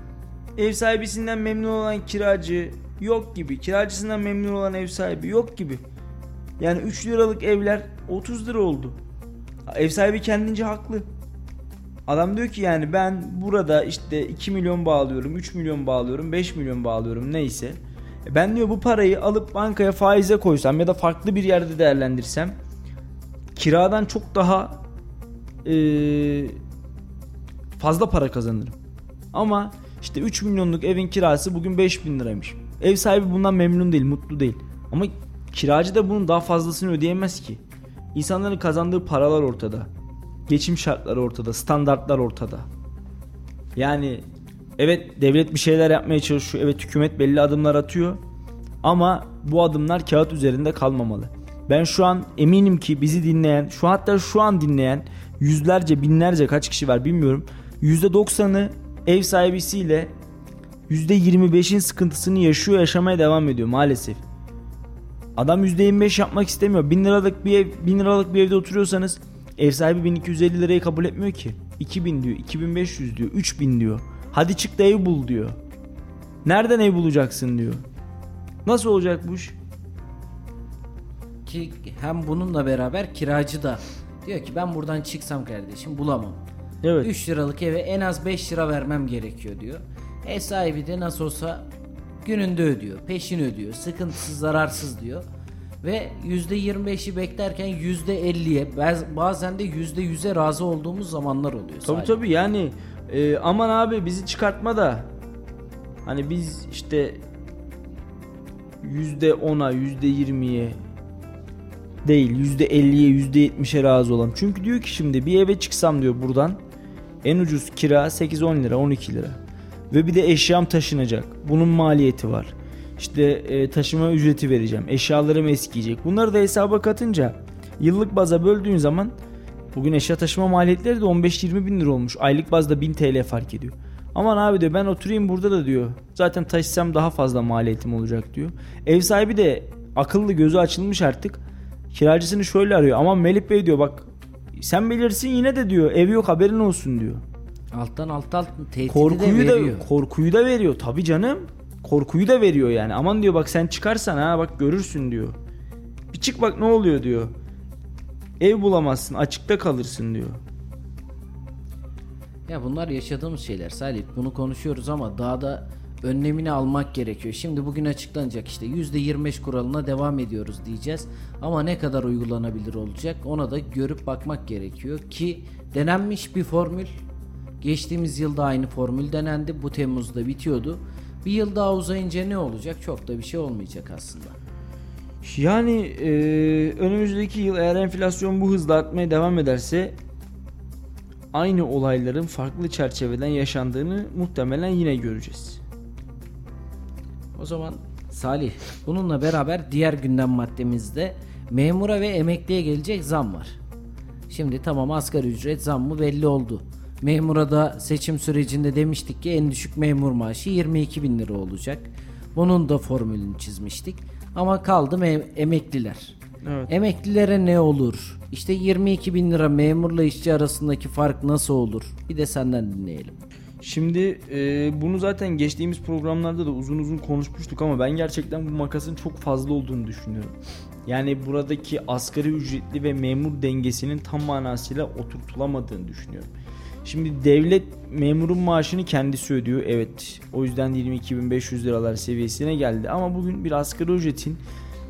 ev sahibisinden memnun olan kiracı yok gibi. Kiracısından memnun olan ev sahibi yok gibi. Yani 3 liralık evler 30 lira oldu. Ev sahibi kendince haklı. Adam diyor ki yani ben burada işte 2 milyon bağlıyorum, 3 milyon bağlıyorum, 5 milyon bağlıyorum neyse. E Ben diyor bu parayı alıp bankaya faize koysam ya da farklı bir yerde değerlendirsem kiradan çok daha eee, fazla para kazanırım. Ama işte 3 milyonluk evin kirası bugün 5 bin liraymış. Ev sahibi bundan memnun değil, mutlu değil. Ama kiracı da bunun daha fazlasını ödeyemez ki. İnsanların kazandığı paralar ortada. Geçim şartları ortada, standartlar ortada. Yani evet devlet bir şeyler yapmaya çalışıyor. Evet hükümet belli adımlar atıyor. Ama bu adımlar kağıt üzerinde kalmamalı. Ben şu an eminim ki bizi dinleyen, şu hatta şu an dinleyen yüzlerce, binlerce kaç kişi var bilmiyorum. %90'ı ev sahibisiyle %25'in sıkıntısını yaşıyor yaşamaya devam ediyor maalesef. Adam %25 yapmak istemiyor. 1000 liralık bir ev, 1000 liralık bir evde oturuyorsanız ev sahibi 1250 lirayı kabul etmiyor ki. 2000 diyor, 2500 diyor, 3000 diyor. Hadi çık da ev bul diyor. Nereden ev bulacaksın diyor. Nasıl olacak bu? Ki hem bununla beraber kiracı da diyor ki ben buradan çıksam kardeşim bulamam. Evet. 3 liralık eve en az 5 lira vermem gerekiyor diyor. Ev sahibi de nasıl olsa gününde ödüyor, peşin ödüyor, sıkıntısız zararsız diyor. Ve %25'i beklerken %50'ye baz- bazen de %100'e razı olduğumuz zamanlar oluyor. Tabii Salih. tabii yani e, aman abi bizi çıkartma da hani biz işte yüzde ona yüzde yirmiye değil yüzde elliye yüzde yetmişe razı olalım. Çünkü diyor ki şimdi bir eve çıksam diyor buradan en ucuz kira 8-10 lira 12 lira ve bir de eşyam taşınacak bunun maliyeti var. İşte e, taşıma ücreti vereceğim eşyalarım eskiyecek bunları da hesaba katınca yıllık baza böldüğün zaman Bugün eşya taşıma maliyetleri de 15-20 bin lira olmuş. Aylık bazda 1000 TL fark ediyor. Aman abi diyor ben oturayım burada da diyor. Zaten taşısam daha fazla maliyetim olacak diyor. Ev sahibi de akıllı gözü açılmış artık. Kiracısını şöyle arıyor. Aman Melih Bey diyor bak sen bilirsin yine de diyor ev yok haberin olsun diyor. Alttan alttan tehdidi Korkuyu de da veriyor. korkuyu da veriyor tabi canım. Korkuyu da veriyor yani. Aman diyor bak sen çıkarsan ha bak görürsün diyor. Bir çık bak ne oluyor diyor. Ev bulamazsın açıkta kalırsın diyor. Ya bunlar yaşadığımız şeyler Salih. Bunu konuşuyoruz ama daha da önlemini almak gerekiyor. Şimdi bugün açıklanacak işte %25 kuralına devam ediyoruz diyeceğiz. Ama ne kadar uygulanabilir olacak ona da görüp bakmak gerekiyor ki denenmiş bir formül. Geçtiğimiz yılda aynı formül denendi. Bu Temmuz'da bitiyordu. Bir yıl daha uzayınca ne olacak? Çok da bir şey olmayacak aslında. Yani e, önümüzdeki yıl eğer enflasyon bu hızla artmaya devam ederse aynı olayların farklı çerçeveden yaşandığını muhtemelen yine göreceğiz. O zaman Salih bununla beraber diğer gündem maddemizde memura ve emekliye gelecek zam var. Şimdi tamam asgari ücret zammı belli oldu. Memura da seçim sürecinde demiştik ki en düşük memur maaşı 22 bin lira olacak. Bunun da formülünü çizmiştik. Ama kaldı me- emekliler. Evet. Emeklilere ne olur? İşte 22 bin lira memurla işçi arasındaki fark nasıl olur? Bir de senden dinleyelim. Şimdi e, bunu zaten geçtiğimiz programlarda da uzun uzun konuşmuştuk ama ben gerçekten bu makasın çok fazla olduğunu düşünüyorum. Yani buradaki asgari ücretli ve memur dengesinin tam manasıyla oturtulamadığını düşünüyorum. Şimdi devlet memurun maaşını kendisi ödüyor. Evet o yüzden 22.500 liralar seviyesine geldi. Ama bugün bir asgari ücretin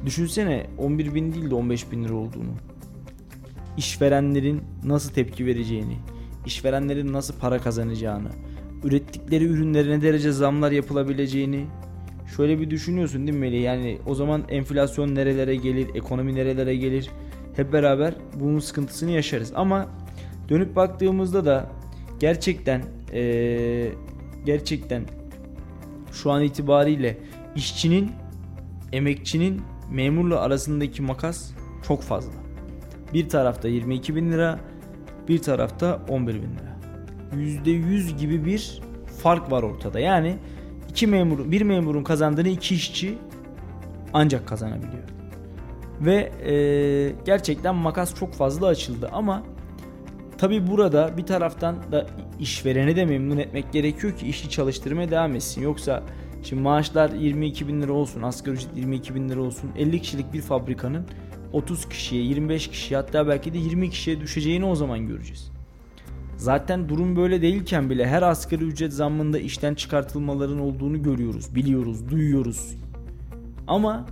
düşünsene 11.000 değil de 15.000 lira olduğunu. İşverenlerin nasıl tepki vereceğini, işverenlerin nasıl para kazanacağını, ürettikleri ürünlere ne derece zamlar yapılabileceğini şöyle bir düşünüyorsun değil mi Melih? Yani o zaman enflasyon nerelere gelir, ekonomi nerelere gelir hep beraber bunun sıkıntısını yaşarız. Ama dönüp baktığımızda da gerçekten eee, gerçekten şu an itibariyle işçinin, emekçinin memurla arasındaki makas çok fazla. Bir tarafta 22 bin lira, bir tarafta 11 bin lira. %100 gibi bir fark var ortada. Yani iki memur, bir memurun kazandığını iki işçi ancak kazanabiliyor. Ve eee, gerçekten makas çok fazla açıldı ama tabi burada bir taraftan da işvereni de memnun etmek gerekiyor ki işi çalıştırmaya devam etsin. Yoksa şimdi maaşlar 22 bin lira olsun, asgari ücret 22 bin lira olsun. 50 kişilik bir fabrikanın 30 kişiye, 25 kişiye hatta belki de 20 kişiye düşeceğini o zaman göreceğiz. Zaten durum böyle değilken bile her asgari ücret zammında işten çıkartılmaların olduğunu görüyoruz, biliyoruz, duyuyoruz. Ama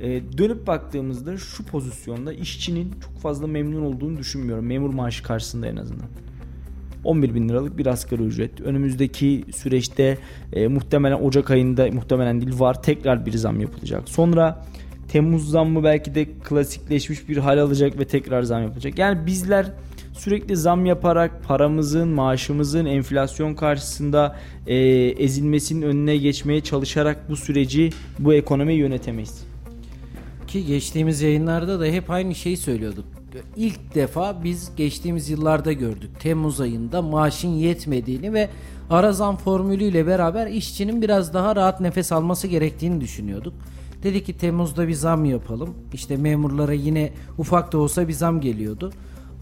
e, dönüp baktığımızda şu pozisyonda işçinin çok fazla memnun olduğunu düşünmüyorum. Memur maaşı karşısında en azından. 11 bin liralık bir asgari ücret. Önümüzdeki süreçte e, muhtemelen Ocak ayında muhtemelen değil var tekrar bir zam yapılacak. Sonra Temmuz zammı belki de klasikleşmiş bir hal alacak ve tekrar zam yapılacak. Yani bizler sürekli zam yaparak paramızın, maaşımızın enflasyon karşısında e, ezilmesinin önüne geçmeye çalışarak bu süreci, bu ekonomiyi yönetemeyiz. Ki geçtiğimiz yayınlarda da hep aynı şeyi söylüyorduk. ilk defa biz geçtiğimiz yıllarda gördük. Temmuz ayında maaşın yetmediğini ve ara zam formülüyle beraber işçinin biraz daha rahat nefes alması gerektiğini düşünüyorduk. Dedi ki Temmuz'da bir zam yapalım. İşte memurlara yine ufak da olsa bir zam geliyordu.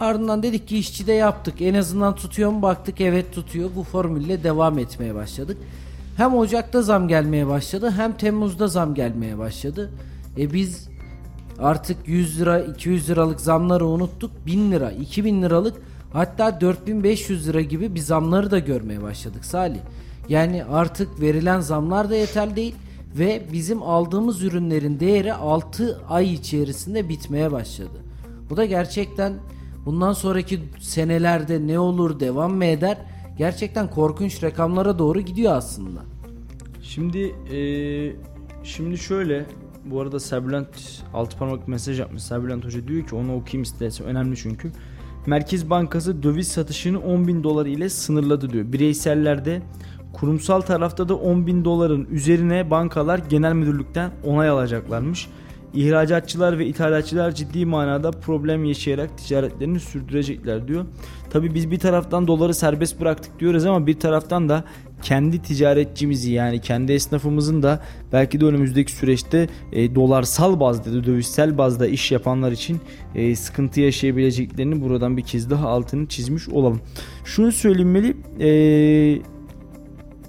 Ardından dedik ki işçi de yaptık. En azından tutuyor mu baktık evet tutuyor. Bu formülle devam etmeye başladık. Hem Ocak'ta zam gelmeye başladı hem Temmuz'da zam gelmeye başladı. E biz artık 100 lira 200 liralık zamları unuttuk. 1000 lira 2000 liralık hatta 4500 lira gibi bir zamları da görmeye başladık Salih. Yani artık verilen zamlar da yeterli değil ve bizim aldığımız ürünlerin değeri 6 ay içerisinde bitmeye başladı. Bu da gerçekten bundan sonraki senelerde ne olur devam mı eder? Gerçekten korkunç rakamlara doğru gidiyor aslında. Şimdi eee, şimdi şöyle bu arada Serbülent altı parmak mesaj yapmış. Serbülent Hoca diyor ki onu okuyayım istersen önemli çünkü. Merkez Bankası döviz satışını 10 bin dolar ile sınırladı diyor. Bireysellerde kurumsal tarafta da 10 bin doların üzerine bankalar genel müdürlükten onay alacaklarmış. İhracatçılar ve ithalatçılar ciddi manada problem yaşayarak ticaretlerini sürdürecekler diyor. Tabi biz bir taraftan doları serbest bıraktık diyoruz ama bir taraftan da kendi ticaretçimizi yani kendi esnafımızın da belki de önümüzdeki süreçte e, dolarsal bazda, dövizsel bazda iş yapanlar için e, sıkıntı yaşayabileceklerini buradan bir kez daha altını çizmiş olalım. Şunu söylenmeli, e,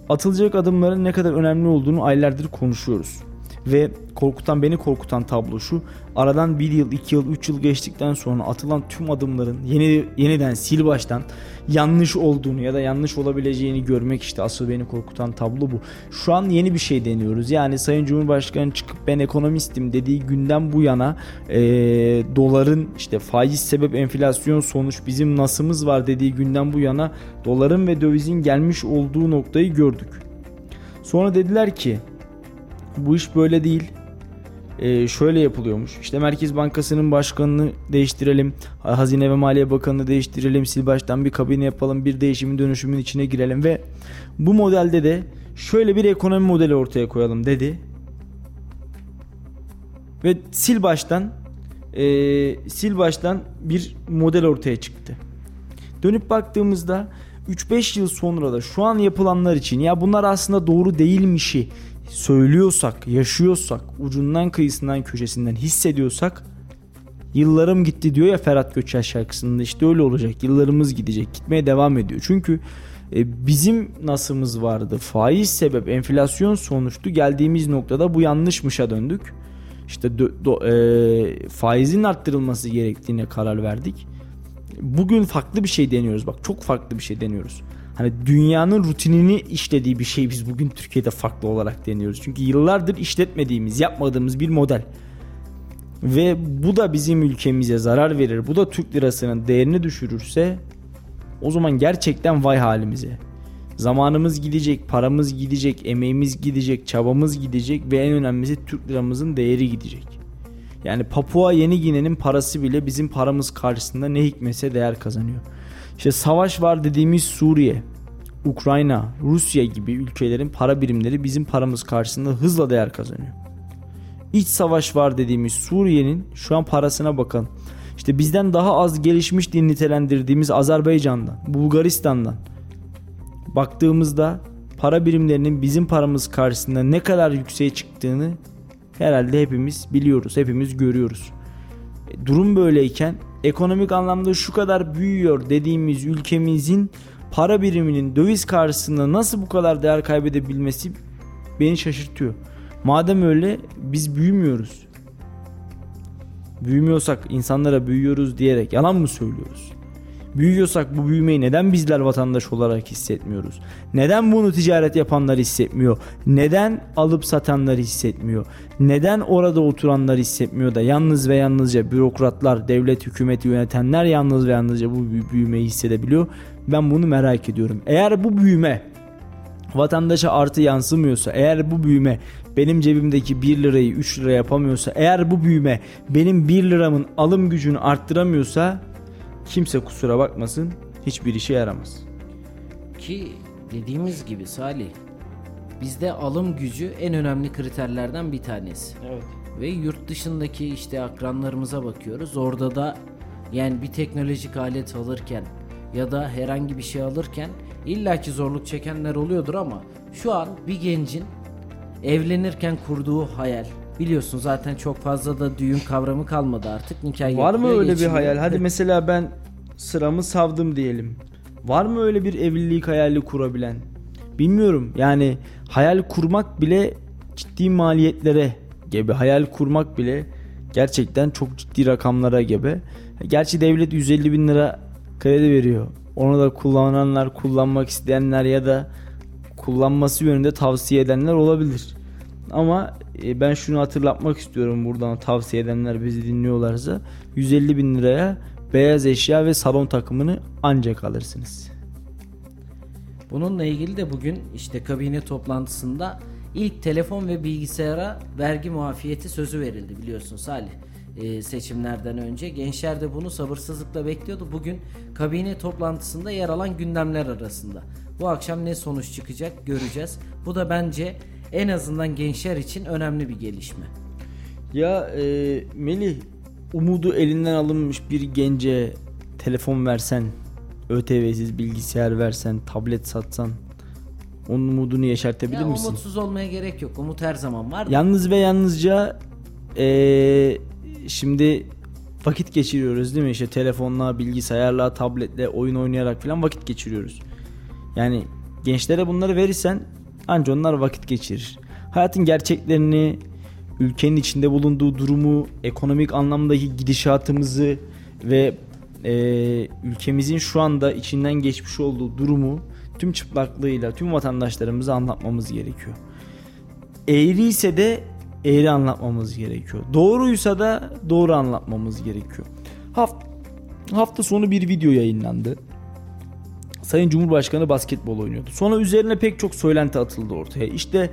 atılacak adımların ne kadar önemli olduğunu aylardır konuşuyoruz. Ve korkutan beni korkutan tablo şu. Aradan bir yıl, iki yıl, üç yıl geçtikten sonra atılan tüm adımların yeni yeniden sil baştan yanlış olduğunu ya da yanlış olabileceğini görmek işte asıl beni korkutan tablo bu. Şu an yeni bir şey deniyoruz. Yani Sayın Cumhurbaşkanı çıkıp ben ekonomistim dediği günden bu yana e, doların işte faiz sebep enflasyon sonuç bizim nasımız var dediği günden bu yana doların ve dövizin gelmiş olduğu noktayı gördük. Sonra dediler ki bu iş böyle değil. Ee, şöyle yapılıyormuş. İşte Merkez Bankası'nın başkanını değiştirelim. Hazine ve Maliye Bakanı'nı değiştirelim. Sil baştan bir kabine yapalım. Bir değişimin dönüşümün içine girelim ve bu modelde de şöyle bir ekonomi modeli ortaya koyalım dedi. Ve sil baştan e, sil baştan bir model ortaya çıktı. Dönüp baktığımızda 3-5 yıl sonra da şu an yapılanlar için ya bunlar aslında doğru değilmişi söylüyorsak, yaşıyorsak, ucundan kıyısından köşesinden hissediyorsak yıllarım gitti diyor ya Ferhat Göçer şarkısında işte öyle olacak. Yıllarımız gidecek. Gitmeye devam ediyor. Çünkü e, bizim nasımız vardı. Faiz sebep enflasyon sonuçtu. Geldiğimiz noktada bu yanlışmışa döndük. İşte do, do, e, faizin arttırılması gerektiğine karar verdik. Bugün farklı bir şey deniyoruz. Bak çok farklı bir şey deniyoruz hani dünyanın rutinini işlediği bir şey biz bugün Türkiye'de farklı olarak deniyoruz. Çünkü yıllardır işletmediğimiz, yapmadığımız bir model. Ve bu da bizim ülkemize zarar verir. Bu da Türk lirasının değerini düşürürse o zaman gerçekten vay halimize. Zamanımız gidecek, paramız gidecek, emeğimiz gidecek, çabamız gidecek ve en önemlisi Türk liramızın değeri gidecek. Yani Papua Yeni Gine'nin parası bile bizim paramız karşısında ne hikmetse değer kazanıyor. İşte savaş var dediğimiz Suriye, Ukrayna, Rusya gibi ülkelerin para birimleri bizim paramız karşısında hızla değer kazanıyor. İç savaş var dediğimiz Suriye'nin şu an parasına bakın. İşte bizden daha az gelişmiş diye nitelendirdiğimiz Azerbaycan'dan, Bulgaristan'dan baktığımızda para birimlerinin bizim paramız karşısında ne kadar yükseğe çıktığını herhalde hepimiz biliyoruz, hepimiz görüyoruz. E, durum böyleyken ekonomik anlamda şu kadar büyüyor dediğimiz ülkemizin para biriminin döviz karşısında nasıl bu kadar değer kaybedebilmesi beni şaşırtıyor. Madem öyle biz büyümüyoruz. Büyümüyorsak insanlara büyüyoruz diyerek yalan mı söylüyoruz? Büyüyorsak bu büyümeyi neden bizler vatandaş olarak hissetmiyoruz? Neden bunu ticaret yapanlar hissetmiyor? Neden alıp satanlar hissetmiyor? Neden orada oturanlar hissetmiyor da yalnız ve yalnızca bürokratlar, devlet hükümeti yönetenler yalnız ve yalnızca bu büyümeyi hissedebiliyor? Ben bunu merak ediyorum. Eğer bu büyüme vatandaşa artı yansımıyorsa, eğer bu büyüme benim cebimdeki 1 lirayı 3 lira yapamıyorsa, eğer bu büyüme benim 1 liramın alım gücünü arttıramıyorsa kimse kusura bakmasın hiçbir işe yaramaz. Ki dediğimiz gibi Salih bizde alım gücü en önemli kriterlerden bir tanesi. Evet. Ve yurt dışındaki işte akranlarımıza bakıyoruz. Orada da Yani bir teknolojik alet alırken ya da herhangi bir şey alırken illaki zorluk çekenler oluyordur ama şu an bir gencin evlenirken kurduğu hayal biliyorsun zaten çok fazla da düğün kavramı kalmadı artık nikah Var mı öyle bir geçiliyor. hayal? Hadi mesela ben sıramı savdım diyelim. Var mı öyle bir evlilik hayali kurabilen? Bilmiyorum. Yani hayal kurmak bile ciddi maliyetlere gebe. Hayal kurmak bile gerçekten çok ciddi rakamlara gebe. Gerçi devlet 150 bin lira kredi veriyor. Onu da kullananlar, kullanmak isteyenler ya da kullanması yönünde tavsiye edenler olabilir. Ama e, ben şunu hatırlatmak istiyorum buradan tavsiye edenler bizi dinliyorlarsa 150 bin liraya beyaz eşya ve salon takımını ancak alırsınız. Bununla ilgili de bugün işte kabine toplantısında ilk telefon ve bilgisayara vergi muafiyeti sözü verildi biliyorsun Salih. Ee, seçimlerden önce gençler de bunu sabırsızlıkla bekliyordu. Bugün kabine toplantısında yer alan gündemler arasında. Bu akşam ne sonuç çıkacak göreceğiz. Bu da bence en azından gençler için önemli bir gelişme. Ya e, Melih umudu elinden alınmış bir gence telefon versen, ÖTV'siz bilgisayar versen, tablet satsan onun umudunu yeşertebilir Ya misin? umutsuz olmaya gerek yok. Umut her zaman var. Yalnız ve yalnızca eee, şimdi vakit geçiriyoruz değil mi? İşte telefonla, bilgisayarla, tabletle, oyun oynayarak falan vakit geçiriyoruz. Yani gençlere bunları verirsen anca onlar vakit geçirir. Hayatın gerçeklerini, ülkenin içinde bulunduğu durumu, ekonomik anlamdaki gidişatımızı ve eee, ülkemizin şu anda içinden geçmiş olduğu durumu tüm çıplaklığıyla tüm vatandaşlarımıza anlatmamız gerekiyor eğri ise de eğri anlatmamız gerekiyor. Doğruysa da doğru anlatmamız gerekiyor. Hafta, hafta sonu bir video yayınlandı. Sayın Cumhurbaşkanı basketbol oynuyordu. Sonra üzerine pek çok söylenti atıldı ortaya. İşte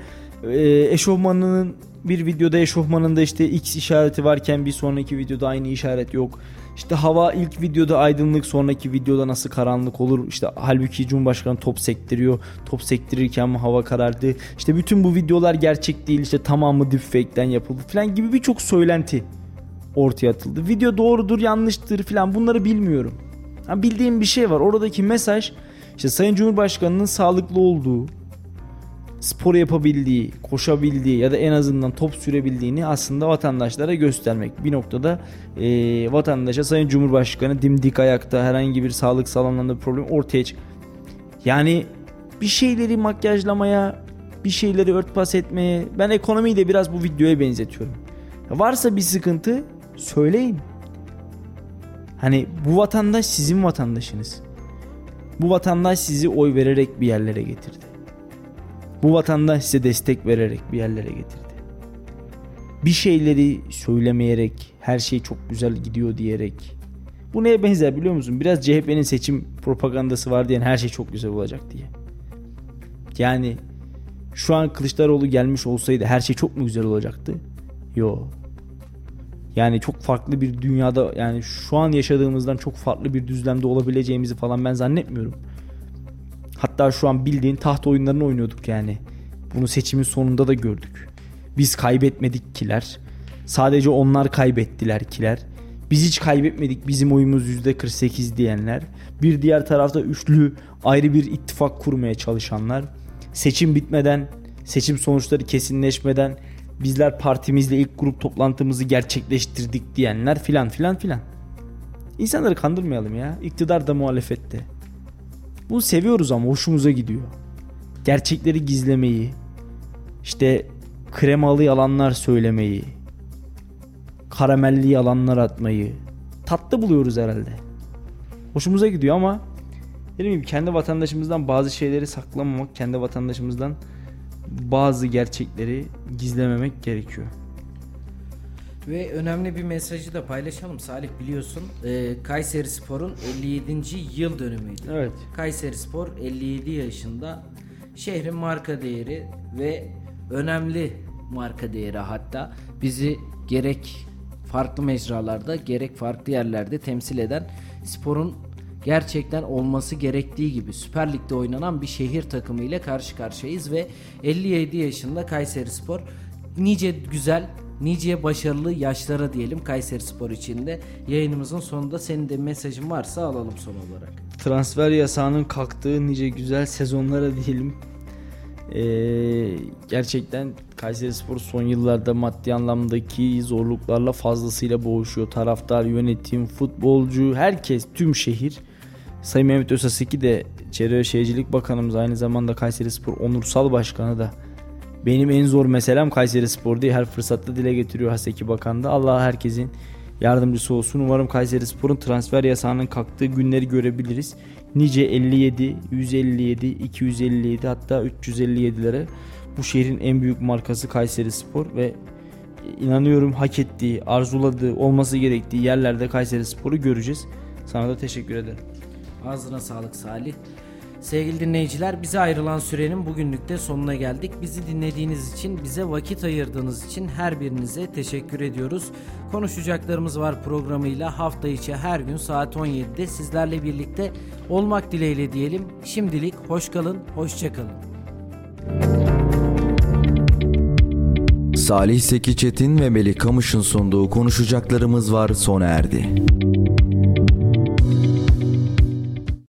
e, eşofmanının bir videoda eşofmanında işte X işareti varken bir sonraki videoda aynı işaret yok. İşte hava ilk videoda aydınlık sonraki videoda nasıl karanlık olur? İşte halbuki Cumhurbaşkanı top sektiriyor. Top sektirirken mi hava karardı? İşte bütün bu videolar gerçek değil. İşte tamamı deepfake'ten yapıldı falan gibi birçok söylenti ortaya atıldı. Video doğrudur yanlıştır falan bunları bilmiyorum. Ha, bildiğim bir şey var. Oradaki mesaj işte Sayın Cumhurbaşkanı'nın sağlıklı olduğu, spor yapabildiği, koşabildiği ya da en azından top sürebildiğini aslında vatandaşlara göstermek. Bir noktada eee, vatandaşa Sayın Cumhurbaşkanı dimdik ayakta herhangi bir sağlık alanlarında bir problem ortaya çık. Yani bir şeyleri makyajlamaya, bir şeyleri örtbas etmeye ben ekonomiyi de biraz bu videoya benzetiyorum. Varsa bir sıkıntı söyleyin. Hani bu vatandaş sizin vatandaşınız. Bu vatandaş sizi oy vererek bir yerlere getirdi. Bu vatandaş size destek vererek bir yerlere getirdi. Bir şeyleri söylemeyerek, her şey çok güzel gidiyor diyerek. Bu neye benzer biliyor musun? Biraz CHP'nin seçim propagandası var diyen her şey çok güzel olacak diye. Yani şu an Kılıçdaroğlu gelmiş olsaydı her şey çok mu güzel olacaktı? Yo. Yani çok farklı bir dünyada yani şu an yaşadığımızdan çok farklı bir düzlemde olabileceğimizi falan ben zannetmiyorum. Hatta şu an bildiğin taht oyunlarını oynuyorduk yani. Bunu seçimin sonunda da gördük. Biz kaybetmedik kiler. Sadece onlar kaybettiler kiler. Biz hiç kaybetmedik bizim oyumuz %48 diyenler. Bir diğer tarafta üçlü ayrı bir ittifak kurmaya çalışanlar. Seçim bitmeden, seçim sonuçları kesinleşmeden bizler partimizle ilk grup toplantımızı gerçekleştirdik diyenler filan filan filan. İnsanları kandırmayalım ya. İktidar da muhalefette. Bunu seviyoruz ama hoşumuza gidiyor. Gerçekleri gizlemeyi, işte kremalı yalanlar söylemeyi, karamelli yalanlar atmayı tatlı buluyoruz herhalde. Hoşumuza gidiyor ama dediğim gibi kendi vatandaşımızdan bazı şeyleri saklamamak, kendi vatandaşımızdan bazı gerçekleri gizlememek gerekiyor. Ve önemli bir mesajı da paylaşalım. Salih biliyorsun e, Kayseri Spor'un 57. yıl dönümüydü. Evet. Kayseri Spor 57 yaşında şehrin marka değeri ve önemli marka değeri hatta bizi gerek farklı mecralarda gerek farklı yerlerde temsil eden sporun gerçekten olması gerektiği gibi Süper Lig'de oynanan bir şehir takımı ile karşı karşıyayız ve 57 yaşında Kayseri Spor nice güzel nice başarılı yaşlara diyelim Kayseri Spor için de. Yayınımızın sonunda senin de mesajın varsa alalım son olarak. Transfer yasağının kalktığı nice güzel sezonlara diyelim. Ee, gerçekten Kayseri Spor son yıllarda maddi anlamdaki zorluklarla fazlasıyla boğuşuyor. Taraftar, yönetim, futbolcu, herkes, tüm şehir. Sayın Mehmet Özaseki de Çevre ve Şehircilik Bakanımız aynı zamanda Kayseri Spor Onursal Başkanı da benim en zor meselem Kayseri Spor diye her fırsatta dile getiriyor Haseki Bakan da. Allah herkesin yardımcısı olsun. Umarım Kayseri Spor'un transfer yasağının kalktığı günleri görebiliriz. Nice 57, 157, 257 hatta 357'lere bu şehrin en büyük markası Kayseri Spor ve inanıyorum hak ettiği, arzuladığı, olması gerektiği yerlerde Kayseri Spor'u göreceğiz. Sana da teşekkür ederim. Ağzına sağlık Salih. Sevgili dinleyiciler bize ayrılan sürenin bugünlük de sonuna geldik. Bizi dinlediğiniz için, bize vakit ayırdığınız için her birinize teşekkür ediyoruz. Konuşacaklarımız var programıyla hafta içi her gün saat 17'de sizlerle birlikte olmak dileğiyle diyelim. Şimdilik hoş kalın, hoşça kalın. Salih Seki Çetin ve Melih Kamış'ın sunduğu konuşacaklarımız var sona erdi.